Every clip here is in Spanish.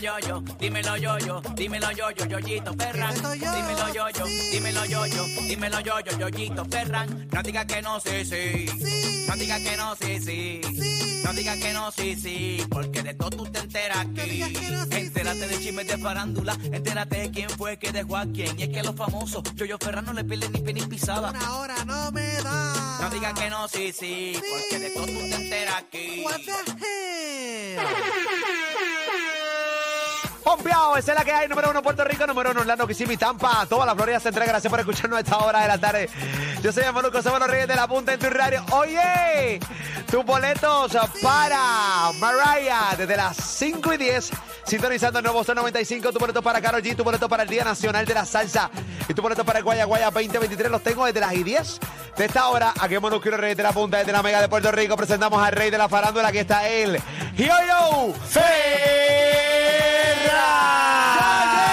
yo yo, dímelo yo yo, dímelo yo yo, yoyito Ferran. Dímelo yo yo, dímelo yo yo, dímelo yo yo, yoyito Ferran. No digas que no, sí, sí. No digas que no, sí, sí. No digas que no, sí, sí. Porque de todo tú te enteras aquí. Entérate de chismes de farándula, entérate de quién fue que dejó a quién. Y es que los famosos, yo yo Ferran no le pierden ni pie ni pisada. Una hora no me da. No digas que no, sí, sí. Porque de todo tú te enteras aquí. What the hell? Pompeado, esa es la que hay, número uno Puerto Rico, número uno Orlando, Kissimmee, Tampa, toda la Florida entrega, gracias por escucharnos a esta hora de la tarde. Yo soy Manuco, somos los Reyes de la Punta en tu radio. Oye, tus boletos para Mariah desde las 5 y 10, sintonizando el nuevo Sol 95, tu boleto para Karol G, tu boleto para el Día Nacional de la Salsa. Y tu boleto para el Guaya Guaya 2023, los tengo desde las y 10 de esta hora, aquí en Monuco Reyes de la Punta, desde la Mega de Puerto Rico, presentamos al Rey de la Farándula, aquí está él, Yo-Yo Ferra.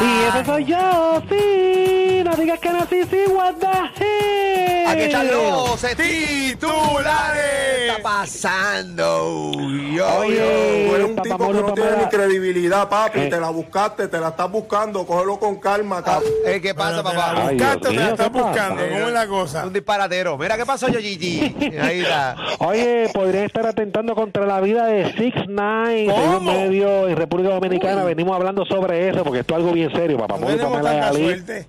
Y ese soy yo, sí. No digas que no, sí, sí, what the hell. Aquí están los titulares. ¿Qué está pasando? Yo, Oye, eres un tipo que no tiene ni credibilidad, papi. Eh. Te la buscaste, te la estás buscando. Cógelo con calma, cabrón. Eh, ¿Qué pasa, Pero te la papá? Ay, buscaste te Dios la estás buscando. ¿Cómo es la cosa? Un disparatero. Mira, ¿qué pasó, yo, Gigi? Ahí está. Oye, podrían estar atentando contra la vida de Six Nine, ¿Cómo? según medio en República Dominicana. Venimos hablando sobre eso porque esto es algo bien serio, papá. No tenemos tanta suerte.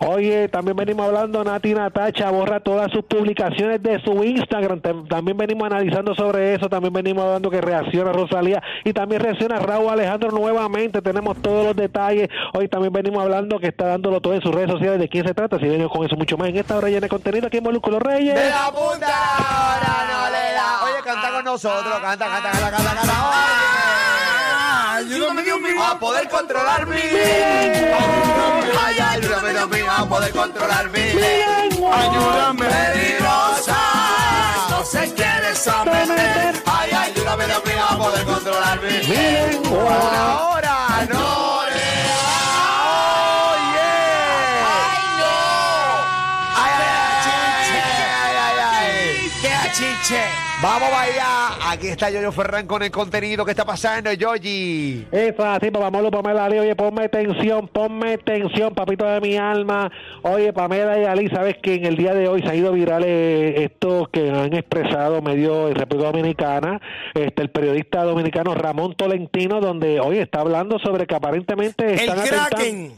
Oye, también venimos hablando, Nati Natacha borra todas sus publicaciones de su Instagram. Tam- También venimos analizando sobre eso. También venimos hablando que reacciona Rosalía y también reacciona Raúl Alejandro nuevamente. Tenemos todos los detalles. Hoy también venimos hablando que está dándolo todo en sus redes sociales. ¿De quién se trata? Si venimos con eso mucho más en esta hora llena de contenido aquí en Molúsculo Reyes. De la punta, ahora no le da. Oye, canta con nosotros. Canta, canta, canta, canta, canta. Oye. Ayúdame. A poder controlar mi. Ay, ayúdame, Dios mío, a poder controlar mi. Ayúdame. Peligrosa, no se quiere someter. Ay, ayúdame, Dios mío, a poder controlar mi lengua. Ahora no ay, ay. ¡Qué achiche! Vamos allá. Aquí está Yoyo Ferran con el contenido que está pasando, Yoyi. Eso es así, papá Molo, Pamela Ali, oye, ponme tensión, ponme tensión, papito de mi alma. Oye, Pamela y Ali, sabes que en el día de hoy se han ido virales estos que han expresado medio de República Dominicana, este el periodista dominicano Ramón Tolentino, donde hoy está hablando sobre que aparentemente ¡El están atentando- Kraken!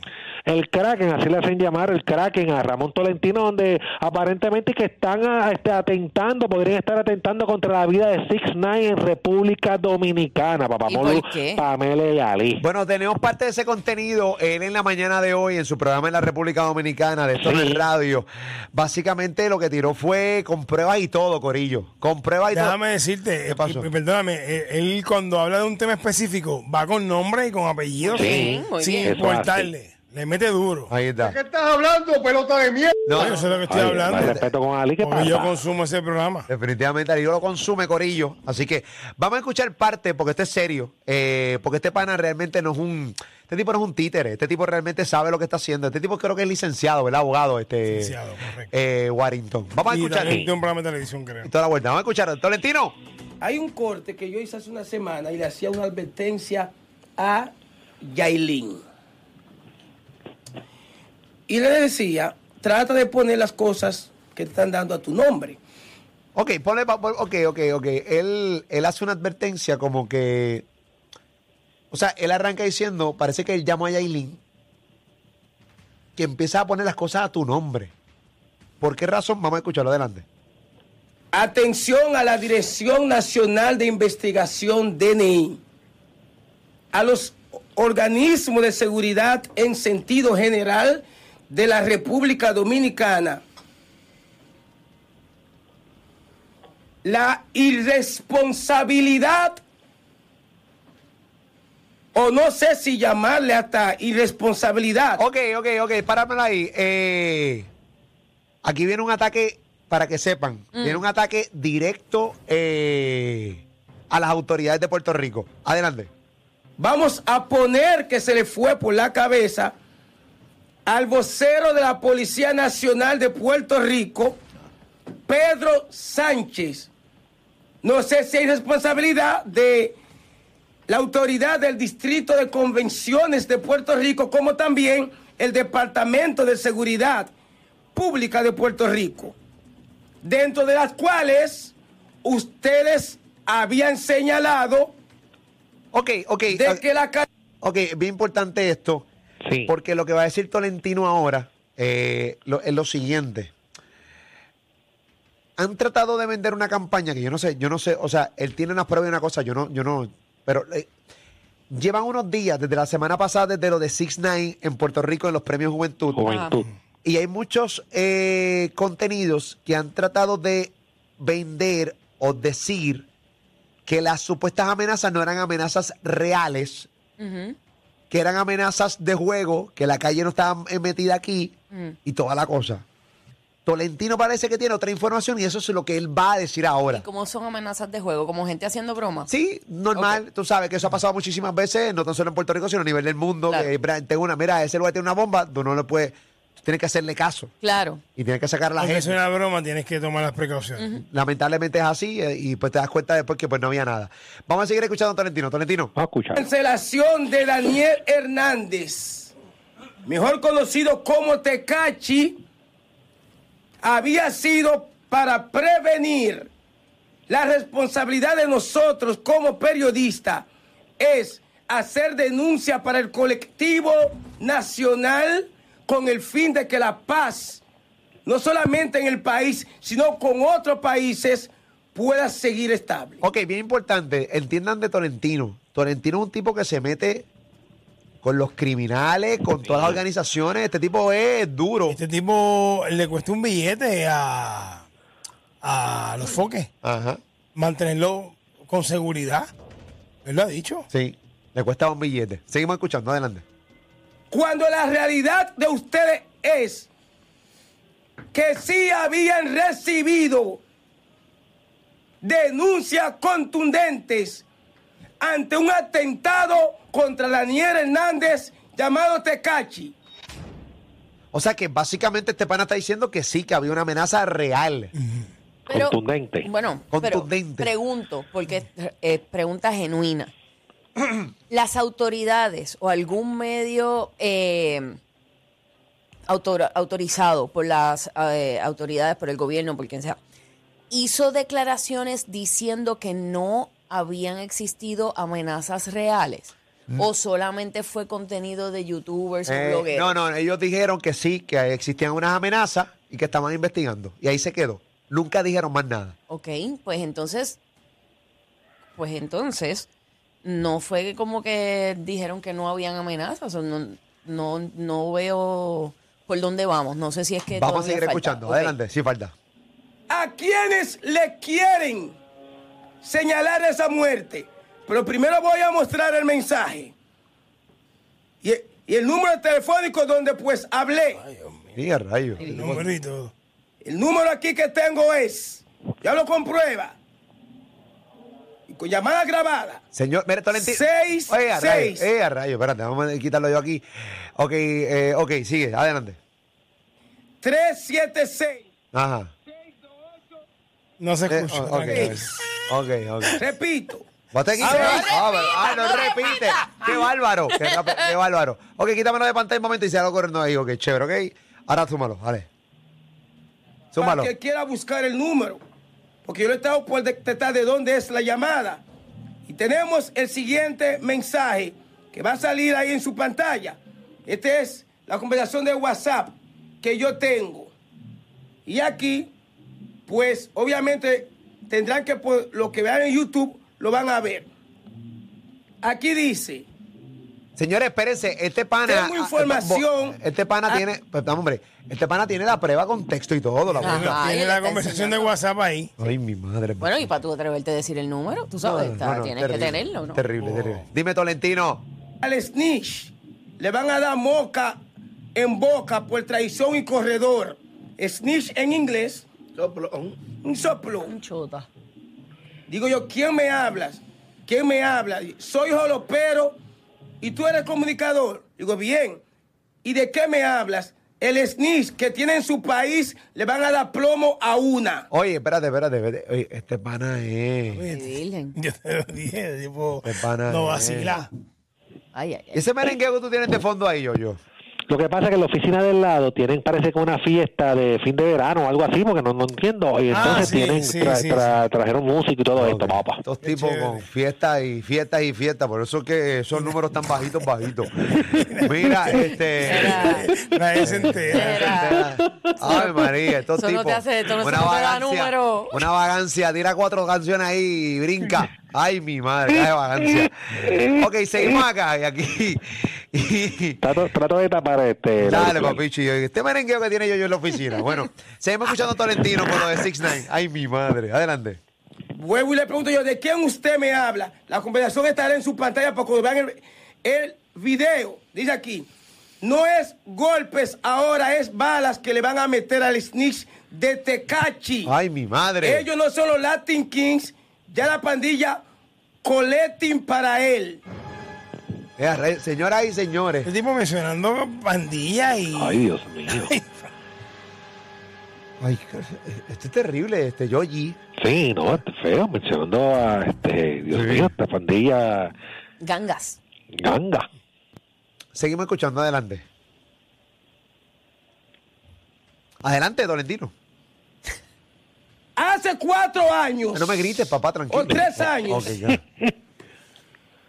El Kraken, así le hacen llamar el Kraken a Ramón Tolentino, donde aparentemente que están ah, este, atentando, podrían estar atentando contra la vida de Six Nine en República Dominicana, papá ¿Y Molu? Pamela y Ali. Bueno, tenemos parte de ese contenido. Él en la mañana de hoy, en su programa en la República Dominicana, de esto en Sí. el radio, básicamente lo que tiró fue con pruebas y todo, Corillo. Con pruebas y Déjame todo. decirte, ¿Qué pasó? y- y perdóname, eh, él cuando habla de un tema específico va con nombre y con apellido Sí, sin, sin importarle. Le mete duro. Ahí está. estás hablando, pelota de mierda? No, Yo sé lo que estoy Ay, hablando. más respeto con Ali, ¿qué Porque pasa? yo consumo ese programa. definitivamente Darío lo consume, Corillo. Así que vamos a escuchar parte, porque esto es serio. eh, porque este pana realmente no es un. Este tipo no es un títere. Este tipo realmente sabe lo que está haciendo. Este tipo creo que es licenciado, ¿verdad? Abogado, este. Licenciado, correcto. eh, Warrington. Vamos a Y escuchar. un programa de televisión, creo. Y toda la vuelta. Vamos a escuchar. Tolentino. Hay un corte que yo hice hace una semana y le hacía una advertencia a Yailin. Y le decía, trata de poner las cosas que te están dando a tu nombre. Ok, ponle, ok, ok, ok. Él, él hace una advertencia como que, o sea, él arranca diciendo, parece que él llamó a Yailin, que empieza a poner las cosas a tu nombre. ¿Por qué razón? Vamos a escucharlo adelante. Atención a la Dirección Nacional de Investigación DNI, a los organismos de seguridad en sentido general de la República Dominicana. La irresponsabilidad, o no sé si llamarle hasta irresponsabilidad. Ok, ok, ok, páramelo ahí. Eh, aquí viene un ataque, para que sepan, viene un ataque directo eh, a las autoridades de Puerto Rico. Adelante. Vamos a poner que se le fue por la cabeza al vocero de la Policía Nacional de Puerto Rico, Pedro Sánchez. No sé si hay responsabilidad de la autoridad del Distrito de Convenciones de Puerto Rico, como también el Departamento de Seguridad Pública de Puerto Rico, dentro de las cuales ustedes habían señalado Ok, ok. de ok. que la Ok, bien importante esto. Sí. Porque lo que va a decir Tolentino ahora eh, lo- es lo siguiente. Han tratado de vender una campaña que yo no sé, yo no sé, o sea, él tiene unas pruebas y una cosa, yo no, yo no, pero eh, llevan unos días, desde la semana pasada, desde lo de Six Nine en Puerto Rico en los premios Juventud. Juventud. Y hay muchos eh, contenidos que han tratado de vender o decir que las supuestas amenazas no eran amenazas reales, que eran amenazas de juego, que la calle no estaba eh, metida aquí y toda la cosa. Tolentino parece que tiene otra información y eso es lo que él va a decir ahora. ¿Y cómo son amenazas de juego? ¿Como gente haciendo bromas? Sí, normal. Tú sabes que eso ha pasado muchísimas veces, no tan solo en Puerto Rico, sino a nivel del mundo. Claro. Que tengo una, mira, ese lugar tiene una bomba, tú no le puedes, tienes que hacerle caso Claro. y tienes que sacar a la Aunque gente. sea una broma, tienes que tomar las precauciones. Lamentablemente es así eh, y pues te das cuenta después que pues no había nada. Vamos a seguir escuchando a Tolentino. Tolentino. Vamos a escuchar. cancelación de Daniel Hernández, mejor conocido como Tecachi, había sido para prevenir la responsabilidad de nosotros como periodistas es hacer denuncia para el colectivo nacional con el fin de que la paz, no solamente en el país, sino con otros países, pueda seguir estable. Ok, bien importante, entiendan de Tolentino. Tolentino es un tipo que se mete con los criminales, con todas las organizaciones. Este tipo es duro. Este tipo le cuesta un billete a, a los foques. Ajá, Mantenerlo con seguridad. Él lo ha dicho. sí. Le cuesta un billete. Seguimos escuchando, adelante. Cuando la realidad de ustedes es que sí habían recibido denuncias contundentes ante un atentado contra Daniel Hernández llamado Tecachi. O sea que básicamente este pana está diciendo que sí, que había una amenaza real. Pero, Contundente. Bueno, Contundente. pero pregunto, porque es eh, pregunta genuina. Las autoridades o algún medio eh, autor- autorizado por las eh, autoridades, por el gobierno, por quien sea, hizo declaraciones diciendo que no habían existido amenazas reales. ¿O solamente fue contenido de youtubers o Mm. Eh, blogueros? no, no, ellos dijeron que sí, que existían unas amenazas y que estaban investigando. Y ahí se quedó. Nunca dijeron más nada. Ok, pues entonces, pues entonces, no fue como que dijeron que no habían amenazas, o no, no, no veo por dónde vamos, no sé si es que Vamos a seguir falta. escuchando. Adelante, sí falta. a quienes le quieren señalar esa muerte. Pero primero voy a mostrar el mensaje. Y, y el número telefónico donde pues hablé. Sí, a rayo. El. El número aquí que tengo es, ya lo comprueba. Con llamada grabada. Señor, mire, Tolentino. Seis, Oye, a rayo, seis. eh, a rayo, espérate, vamos a quitarlo yo aquí. Ok, eh, ok, sigue, adelante. 376. Ajá. No se Eh, escucha. ok, ok, ok. Repito. ¿Bote aquí? Ah, Ah, no ah, repite. Qué bárbaro, qué, qué bárbaro. Ok, quítamelo de pantalla un momento y se hago corriendo ahí. Ok, chévere, ok. Ahora súmalo, dale. Súmalo. Para que quiera buscar el número. Porque yo le he estado por detectar de dónde es la llamada. Y tenemos el siguiente mensaje que va a salir ahí en su pantalla. Esta es la conversación de WhatsApp que yo tengo. Y aquí, pues obviamente tendrán que, pues, lo que vean en YouTube, lo van a ver. Aquí dice, Señores, espérense, este pana. Tengo información. ah, Este pana tiene. Pues, hombre. Este pana tiene la prueba con texto y todo, la Ajá. Ah, Tiene la conversación de. WhatsApp ahí. Ay, mi madre. Bueno, y para tú atreverte a decir el número, tú sabes, No, está- no, no, tienes terrible, que tenerlo, ¿no? Terrible, terrible. Dime, Tolentino. al snitch le van a dar moca en boca por traición y corredor. Snitch en inglés, un soplo. Un chota. Digo yo, ¿quién me hablas? ¿Quién me habla? Soy jolopero y tú eres comunicador. Digo, bien. ¿Y de qué me hablas? el snitch que tiene en su país le van a dar plomo a una. Oye, espérate, espérate, espérate. Oye, este pana es. Virgen. Yo te lo dije, tipo, De pana, no eh. vacila. Ay, ay, ay. Ese merengueo que tú tienes de fondo ahí, yo, yo. Lo que pasa es que en la oficina del lado tienen, parece que una fiesta de fin de verano o algo así, porque no, no entiendo. Y Ah, entonces sí, tienen, sí, tra- sí, tra- trajeron música y todo esto, papá. Estos tipos con fiestas y fiestas y fiestas. Por eso es que esos números tan bajitos, bajitos. Mira, este. Nadie se entera. Era- Ay, María, estos Eso no tipos. te hace- esto no una te da vagancia, número. Una vagancia, tira cuatro canciones ahí y brinca. Ay, mi madre, qué vagancia. Ok, seguimos acá y aquí. Trato, trato de tapar este. Dale, papichi. Este merengueo que tiene yo, yo en la oficina. Bueno, seguimos escuchando a Tolentino por lo de 6 9 Ay, mi madre. Adelante. Vuelvo y le pregunto yo, ¿de quién usted me habla? La conversación estará en su pantalla para cuando vean el, el video. Dice aquí, no es golpes ahora, es balas que le van a meter al snitch de Tecachi. Ay, mi madre. Ellos no son los Latin Kings, ya la pandilla collecting para él. Señoras y señores. El tipo mencionando pandilla y. Ay, Dios mío. Ay, este es terrible, este Yogi. Sí, no, este feo, mencionando a este, Dios Sí. mío, esta pandilla Gangas. ganga. Seguimos escuchando, adelante. Adelante, Tolentino. Hace cuatro años. No me grites, papá, tranquilo. O tres años. Ok, ya.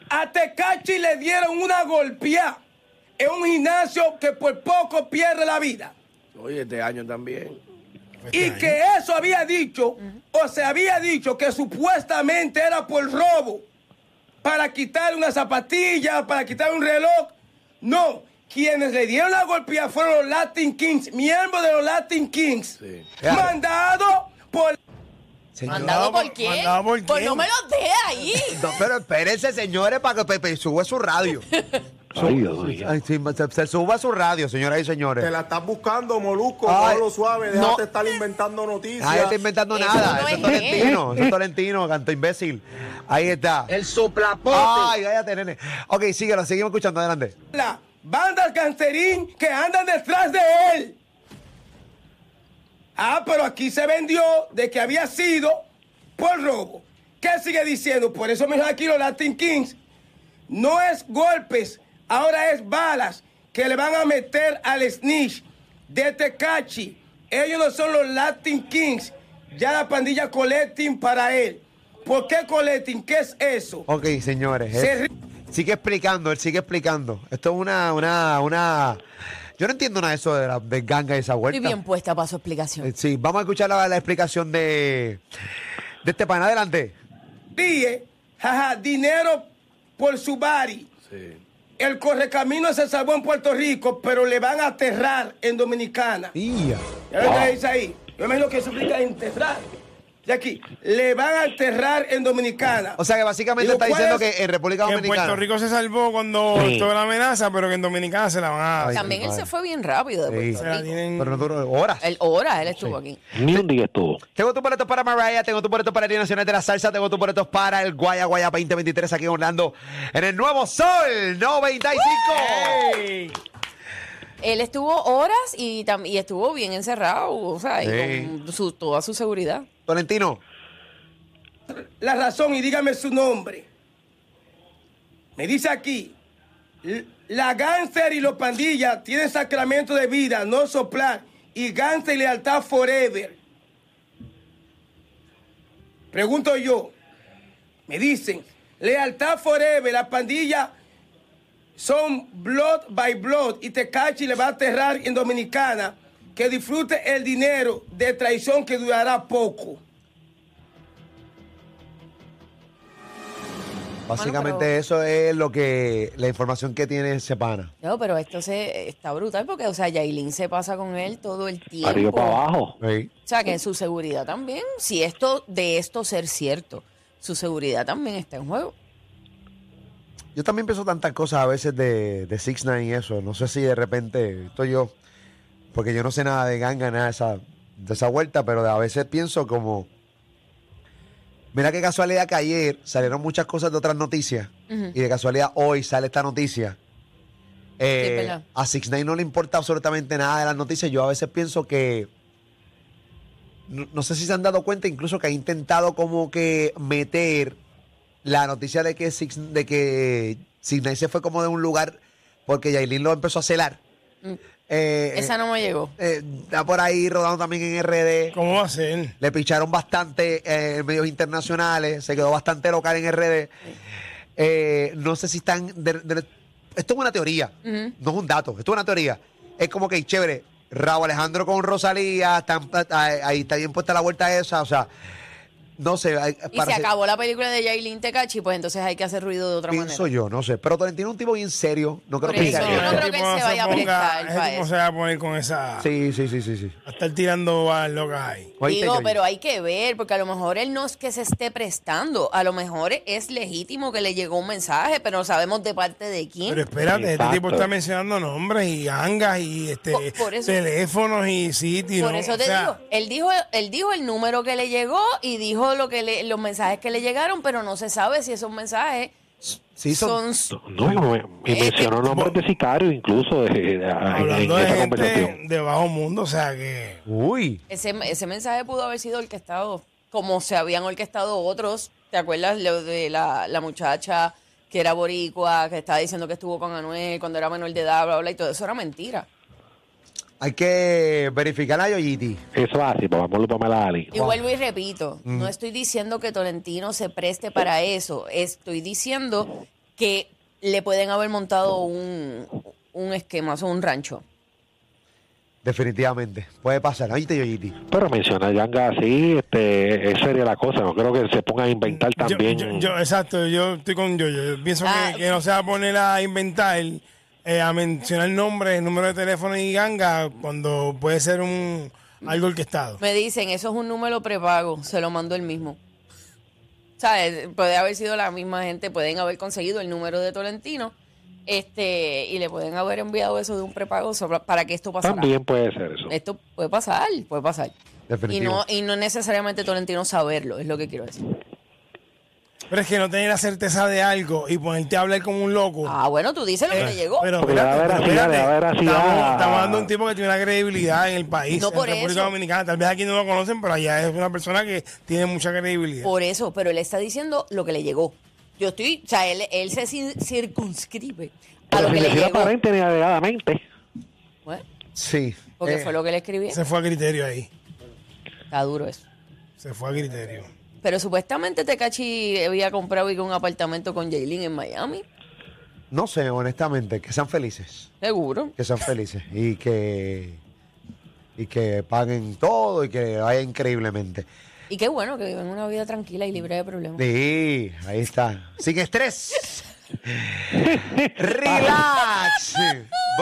A Tecachi le dieron una golpeada en un gimnasio que por poco pierde la vida. Oye, este año también. Y que eso había dicho, o se había dicho que supuestamente era por robo, para quitar una zapatilla, para quitar un reloj. No, quienes le dieron la golpeada fueron los Latin Kings, miembros de los Latin Kings, Ya. mandado por... Señor- ¿Mandado por- quién? mandado por Pues no me lo dé ahí. No, pero espérense, señores, para que Pepe sube su radio. Ay, Dios mío. Ay, sí, se, se suba su radio, señoras y señores. Te la estás buscando, Molusco, Ay, todo lo suave, no. déjate estar inventando noticias. Nadie está inventando Eso nada. no Eso es Tolentino. Eso es Tolentino, canto imbécil. Ahí está. El soplapote. Ay, cállate, nene. Ok, síguelo, seguimos escuchando. Adelante. la banda cancerín que andan detrás de él. Ah, pero aquí se vendió de que había sido por robo. ¿Qué sigue diciendo? Por eso me aquí los Latin Kings. No es golpes, ahora es balas que le van a meter al snitch de Tecachi. Ellos no son los Latin Kings, ya la pandilla collecting para él. ¿Por qué collecting? ¿Qué es eso? Ok, señores. Se ri- sigue explicando, él sigue explicando. Esto es una, una, una. Yo no entiendo nada de eso de la de ganga y esa vuelta. Estoy bien puesta para su explicación. Eh, Sí, vamos a escuchar la, la explicación de, de este pan. Adelante. ríe, jaja, dinero por su bari. El correcamino se salvó en Puerto Rico, pero le van a aterrar en Dominicana. Ia. ¿Ya lo que dice ahí? Yo me imagino que eso implica enterrar. Aquí, le van a aterrar en Dominicana. O sea que básicamente está ¿cuál diciendo es? que en República Que en Dominicana. Puerto Rico se salvó cuando Sí. estuvo la amenaza, pero que en Dominicana se la van a. Ay, También él se fue bien rápido de Sí. Puerto Rico. tienen. Pero no duró horas. El hora, él estuvo aquí. Ni un día estuvo. Tengo tu boletos para Mariah, tengo tu boletos para el Día Nacional de la Salsa, tengo tus boletos para el Guaya Guaya 2023 aquí en Orlando, en el Nuevo Sol 95. ¡Ey! Él estuvo horas y, estuvo bien encerrado, o sea, y con su, toda su seguridad. Tolentino, La razón y dígame su nombre. Me dice aquí, la gánster y los pandillas tienen sacramento de vida, no soplar, y gánster y lealtad forever. Pregunto yo, me dicen, lealtad forever, la pandilla son blood by blood y Tecachi le va a aterrar en Dominicana que disfrute el dinero de traición que durará poco. básicamente pero- eso es lo que, la información que tiene ese pana. No, pero esto se está brutal porque, o sea, Yailin se pasa con él todo el tiempo. Arriba para abajo. Sí. O sea, que en su seguridad también, si esto de esto ser cierto, su seguridad también está en juego. Yo también pienso tantas cosas a veces de, de 6 9 y eso. No sé si de repente estoy yo, porque yo no sé nada de ganga, nada de esa, de esa vuelta, pero a veces pienso como. Mira qué casualidad que ayer salieron muchas cosas de otras noticias y de casualidad hoy sale esta noticia. Eh, Sí, a Six Nine no le importa absolutamente nada de las noticias. Yo a veces pienso que. No, no sé si se han dado cuenta, incluso que ha intentado como que meter la noticia de que Six, de que Six Nine se fue como de un lugar porque Yailin lo empezó a celar. Eh. Esa no me llegó. eh, está por ahí rodando también en RD. ¿Cómo va a ser? Le picharon bastante eh, en medios internacionales, se quedó bastante local en RD. Eh, no sé si están. de- de- esto es una teoría, no es un dato, esto es una teoría. Es como que chévere, Raúl Alejandro con Rosalía, están- ahí ahí está bien puesta la vuelta esa, o sea, no sé. hay- Y se acabó la película de Yailin Tecachi, pues entonces hay que hacer ruido de otra Pienso manera. yo, no sé. Pero Tolentino es un tipo bien serio, no creo Por que eso, yo no creo que él se vaya a prestar ese para tipo eso. se va a poner con esa. Sí, sí, sí, sí, sí. A estar tirando a locas ahí. Digo, pero hay que ver, porque a lo mejor él no es que se esté prestando, a lo mejor es legítimo que le llegó un mensaje, pero no sabemos de parte de quién. Pero espérate, este tipo está mencionando nombres y gangas y este Por- por eso- teléfonos y sitios. Por eso te digo, él dijo, él dijo el número que le llegó y dijo lo que le- los mensajes que le llegaron, pero no se sabe si esos mensajes Sí, son- son, No, no, y Eh, mencionó nombres de sicarios incluso de- de- en, Hablando en de esa gente conversación. de bajo mundo, o sea que. Uy. ese, ese mensaje pudo haber sido orquestado, como se habían orquestado otros. ¿Te acuerdas lo de la, la muchacha que era boricua, que estaba diciendo que estuvo con Anuel cuando era menor de edad, bla, bla, y todo eso era mentira? Hay que verificar a Yoyiti. Eso es así, pues vamos a Pamela Ali. Y vuelvo y repito, no estoy diciendo que Tolentino se preste para eso, estoy diciendo que le pueden haber montado un, un esquema, un rancho. Definitivamente. Puede pasar. Oíste, Yoyiti. Pero menciona a Yanga así, este, esa sería la cosa. No creo que se ponga a inventar Yo, también. yo- yo- exacto, yo estoy con yo. Yo pienso Ah. que, que no se va a poner a inventar, eh, a mencionar nombres, número de teléfono y ganga cuando puede ser un algo orquestado. Me dicen, eso es un número prepago, se lo mandó él mismo. ¿Sabes? Puede haber sido la misma gente, pueden haber conseguido el número de Tolentino este y le pueden haber enviado eso de un prepago sobre- para que esto pasara. También puede ser eso. Esto puede pasar, puede pasar. Y Definitivo. no, y no necesariamente Tolentino saberlo, es lo que quiero decir. Pero es que no tener la certeza de algo y ponerte a hablar como un loco. Ah, bueno, tú dices lo que Eh, te llegó. Pero Estamos, de un tipo que tiene una credibilidad en el país, No en por República eso. Dominicana. Tal vez aquí no lo conocen, pero allá es una persona que tiene mucha credibilidad. Por eso, pero él está diciendo lo que le llegó. Yo estoy, o sea, él, él se circunscribe a Pero lo que le llegó. aparente ni alegadamente. Bueno, Sí. porque Eh, fue lo que le escribí. Se fue a criterio ahí. Está duro eso. Se fue a criterio. Pero supuestamente Tecachi había comprado un apartamento con Jaylin en Miami. No sé, honestamente, que sean felices. Seguro. Que sean felices. Y que. Y que paguen todo y que vaya increíblemente. Y qué bueno que viven una vida tranquila y libre de problemas. Sí, ahí está. Sin estrés. Relax.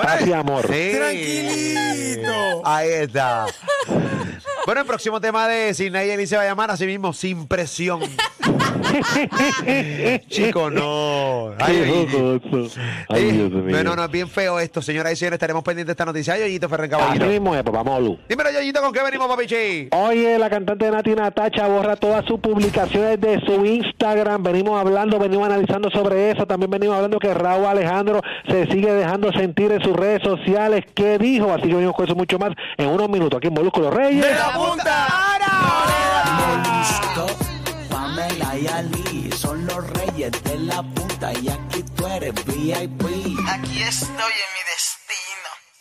Paz y amor. sí. Tranquilito. Ahí está. Bueno, el próximo tema de Sin Nadie ni se va a llamar así mismo, Sin Presión. Chico, no. Ay, Sí. Dios mío. Bueno, no, es bien feo esto, señoras y señores. Estaremos pendientes de esta noticia. Ay, Yoyito Ferren Así Caballito. mismo es, pues vamos, Lu. Dímelo, Yoyito, ¿con qué venimos, papichi? Oye, la cantante Nati Natacha borra todas sus publicaciones de su Instagram. Venimos hablando, venimos analizando sobre eso. También venimos hablando que Raúl Alejandro se sigue dejando sentir en sus redes sociales. ¿Qué dijo? Así que venimos con eso mucho más en unos minutos aquí en Molúsculo Reyes. ¡De la punta! Molusco, Pamela y Ali son los reyes de la punta y aquí tú eres VIP. Aquí estoy en mi